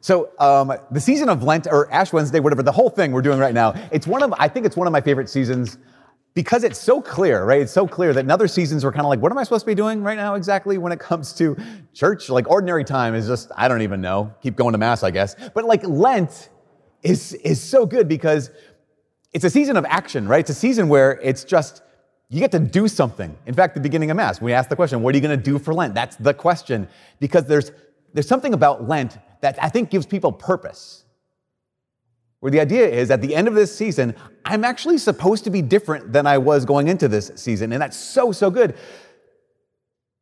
So um, the season of Lent or Ash Wednesday, whatever the whole thing we're doing right now, it's one of I think it's one of my favorite seasons because it's so clear, right? It's so clear that in other seasons we're kind of like, what am I supposed to be doing right now exactly when it comes to church? Like ordinary time is just I don't even know. Keep going to mass, I guess. But like Lent is is so good because it's a season of action, right? It's a season where it's just you get to do something. In fact, the beginning of Mass, we ask the question, what are you going to do for Lent? That's the question. Because there's, there's something about Lent that I think gives people purpose. Where the idea is at the end of this season, I'm actually supposed to be different than I was going into this season. And that's so, so good.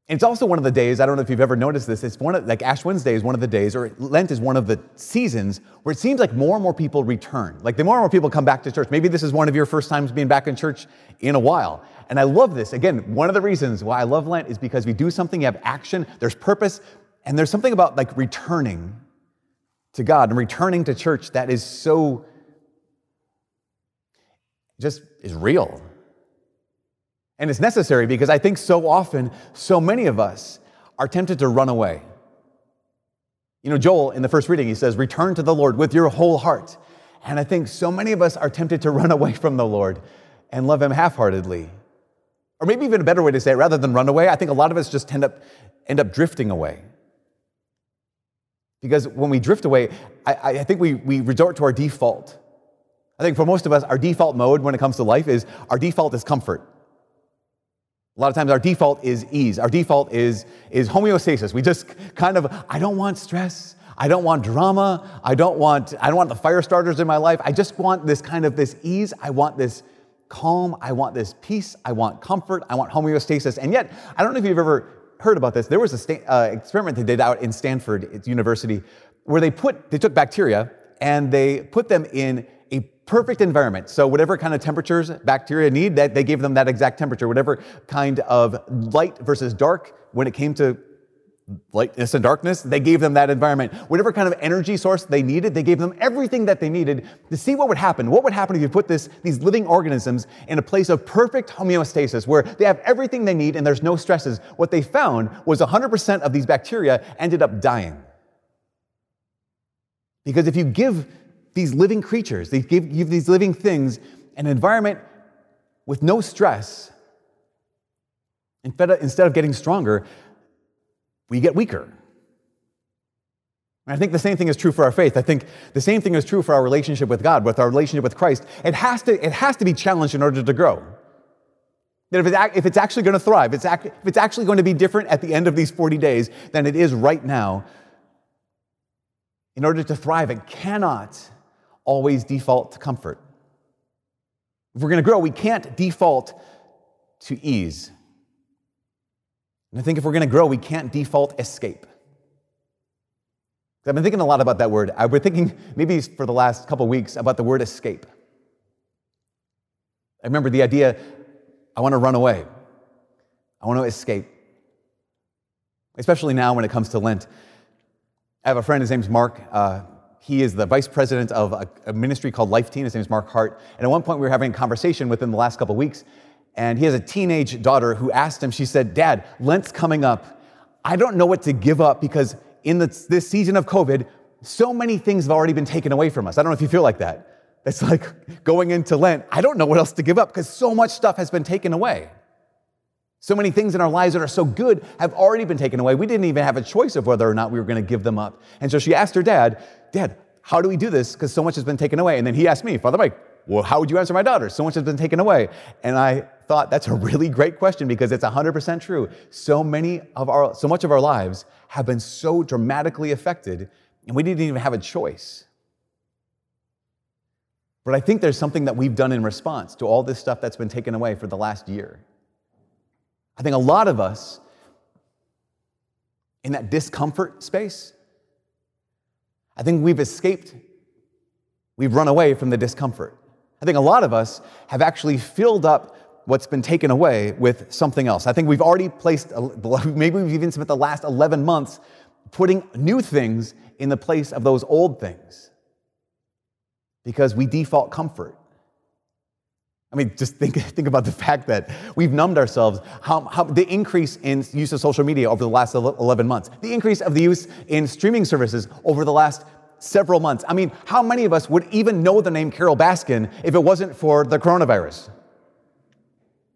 It's also one of the days, I don't know if you've ever noticed this, it's one of, like Ash Wednesday is one of the days, or Lent is one of the seasons where it seems like more and more people return. Like the more and more people come back to church. Maybe this is one of your first times being back in church in a while. And I love this. Again, one of the reasons why I love Lent is because we do something, you have action, there's purpose, and there's something about like returning to God and returning to church that is so, just is real. And it's necessary because I think so often, so many of us are tempted to run away. You know, Joel, in the first reading, he says, Return to the Lord with your whole heart. And I think so many of us are tempted to run away from the Lord and love him half heartedly. Or maybe even a better way to say it, rather than run away, I think a lot of us just end up, end up drifting away. Because when we drift away, I, I think we, we resort to our default. I think for most of us, our default mode when it comes to life is our default is comfort. A lot of times our default is ease. Our default is, is homeostasis. We just kind of, I don't want stress. I don't want drama. I don't want, I don't want the fire starters in my life. I just want this kind of this ease. I want this calm. I want this peace. I want comfort. I want homeostasis. And yet, I don't know if you've ever heard about this. There was an uh, experiment they did out in Stanford University where they put, they took bacteria and they put them in a perfect environment. So whatever kind of temperatures bacteria need, that they gave them that exact temperature. Whatever kind of light versus dark, when it came to lightness and darkness, they gave them that environment. Whatever kind of energy source they needed, they gave them everything that they needed to see what would happen. What would happen if you put this, these living organisms in a place of perfect homeostasis where they have everything they need and there's no stresses? What they found was 100% of these bacteria ended up dying. Because if you give these living creatures, they give, give these living things an environment with no stress. Instead of getting stronger, we get weaker. And I think the same thing is true for our faith. I think the same thing is true for our relationship with God, with our relationship with Christ. It has to, it has to be challenged in order to grow. That if, if it's actually going to thrive, if it's actually going to be different at the end of these 40 days than it is right now, in order to thrive, it cannot always default to comfort. If we're going to grow, we can't default to ease. And I think if we're going to grow, we can't default escape. I've been thinking a lot about that word. I've been thinking maybe for the last couple weeks about the word escape. I remember the idea I want to run away, I want to escape. Especially now when it comes to Lent. I have a friend, his name's Mark. Uh, he is the vice president of a, a, ministry called Life Teen. His name is Mark Hart. And at one point, we were having a conversation within the last couple weeks, and he has a teenage daughter who asked him, she said, Dad, Lent's coming up. I don't know what to give up because in this, this season of COVID, so many things have already been taken away from us. I don't know if you feel like that. It's like going into Lent, I don't know what else to give up because so much stuff has been taken away. So many things in our lives that are so good have already been taken away. We didn't even have a choice of whether or not we were going to give them up. And so she asked her dad, Dad, how do we do this? Because so much has been taken away. And then he asked me, Father Mike, well, how would you answer my daughter? So much has been taken away. And I thought that's a really great question because it's 100% true. So many of our, so much of our lives have been so dramatically affected and we didn't even have a choice. But I think there's something that we've done in response to all this stuff that's been taken away for the last year. I think a lot of us in that discomfort space, I think we've escaped, we've run away from the discomfort. I think a lot of us have actually filled up what's been taken away with something else. I think we've already placed, maybe we've even spent the last 11 months putting new things in the place of those old things because we default comfort. I mean, just think, think about the fact that we've numbed ourselves. How, how, the increase in use of social media over the last 11 months, the increase of the use in streaming services over the last several months. I mean, how many of us would even know the name Carole Baskin if it wasn't for the coronavirus?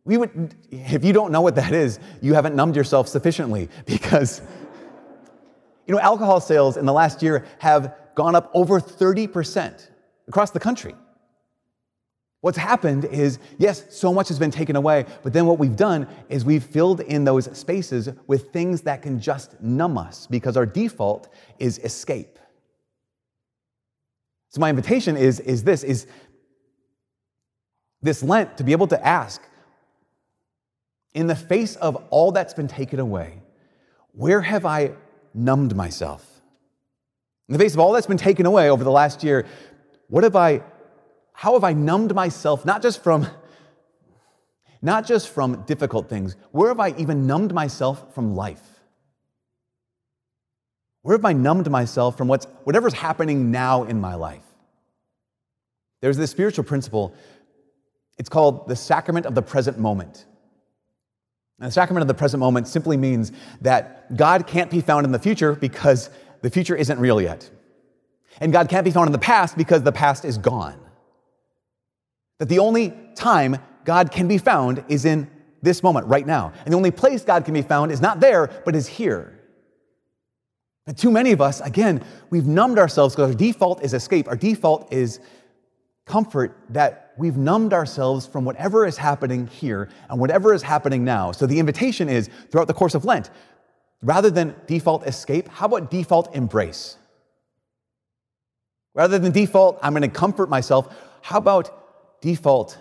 We would, if you don't know what that is, you haven't numbed yourself sufficiently because, you know, alcohol sales in the last year have gone up over 30% across the country. What's happened is, yes, so much has been taken away, but then what we've done is we've filled in those spaces with things that can just numb us because our default is escape. So my invitation is, is this, is this Lent to be able to ask, in the face of all that's been taken away, where have I numbed myself? In the face of all that's been taken away over the last year, what have I how have I numbed myself, not just from not just from difficult things, where have I even numbed myself from life? Where have I numbed myself from what's whatever's happening now in my life? There's this spiritual principle. It's called the sacrament of the present moment. And the sacrament of the present moment simply means that God can't be found in the future because the future isn't real yet. And God can't be found in the past because the past is gone. That the only time God can be found is in this moment, right now. And the only place God can be found is not there, but is here. But too many of us, again, we've numbed ourselves because our default is escape. Our default is comfort that we've numbed ourselves from whatever is happening here and whatever is happening now. So the invitation is throughout the course of Lent, rather than default escape, how about default embrace? Rather than default, I'm going to comfort myself, how about default,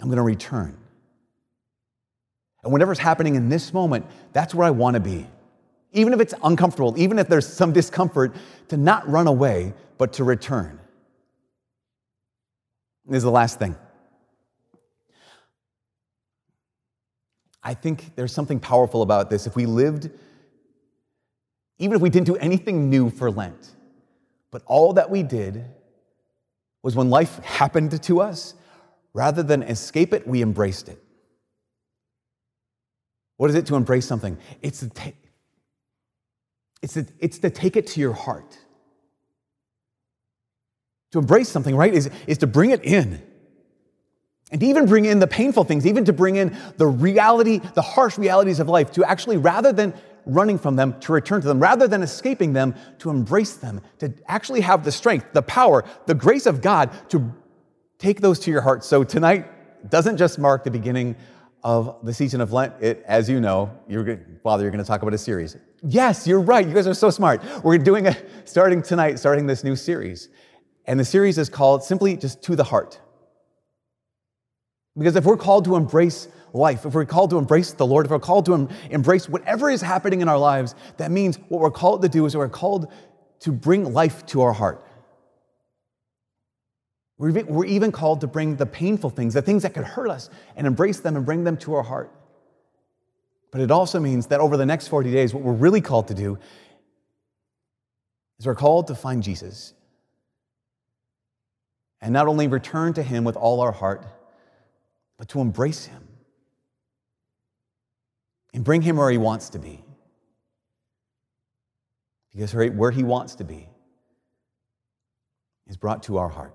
I'm going to return. And whatever's happening in this moment, that's where I want to be. Even if it's uncomfortable, even if there's some discomfort, to not run away, but to return. Is the last thing. I think there's something powerful about this. If we lived, even if we didn't do anything new for Lent, but all that we did was when life happened to us, Rather than escape it, we embraced it. What is it to embrace something? It's to, ta- it's to, it's to take it to your heart. To embrace something, right, is, is to bring it in. And to even bring in the painful things, even to bring in the reality, the harsh realities of life, to actually, rather than running from them, to return to them, rather than escaping them, to embrace them, to actually have the strength, the power, the grace of God to take those to your heart. So tonight doesn't just mark the beginning of the season of Lent. It, as you know, you're, Father, you're going to talk about a series. Yes, you're right. You guys are so smart. We're doing a, starting tonight, starting this new series. And the series is called simply just To the Heart. Because if we're called to embrace life, if we're called to embrace the Lord, if we're called to embrace whatever is happening in our lives, that means what we're called to do is we're called to bring life to our heart. We're even called to bring the painful things, the things that could hurt us, and embrace them and bring them to our heart. But it also means that over the next 40 days, what we're really called to do is we're called to find Jesus. And not only return to him with all our heart, but to embrace him and bring him where he wants to be. Because where he wants to be is brought to our heart.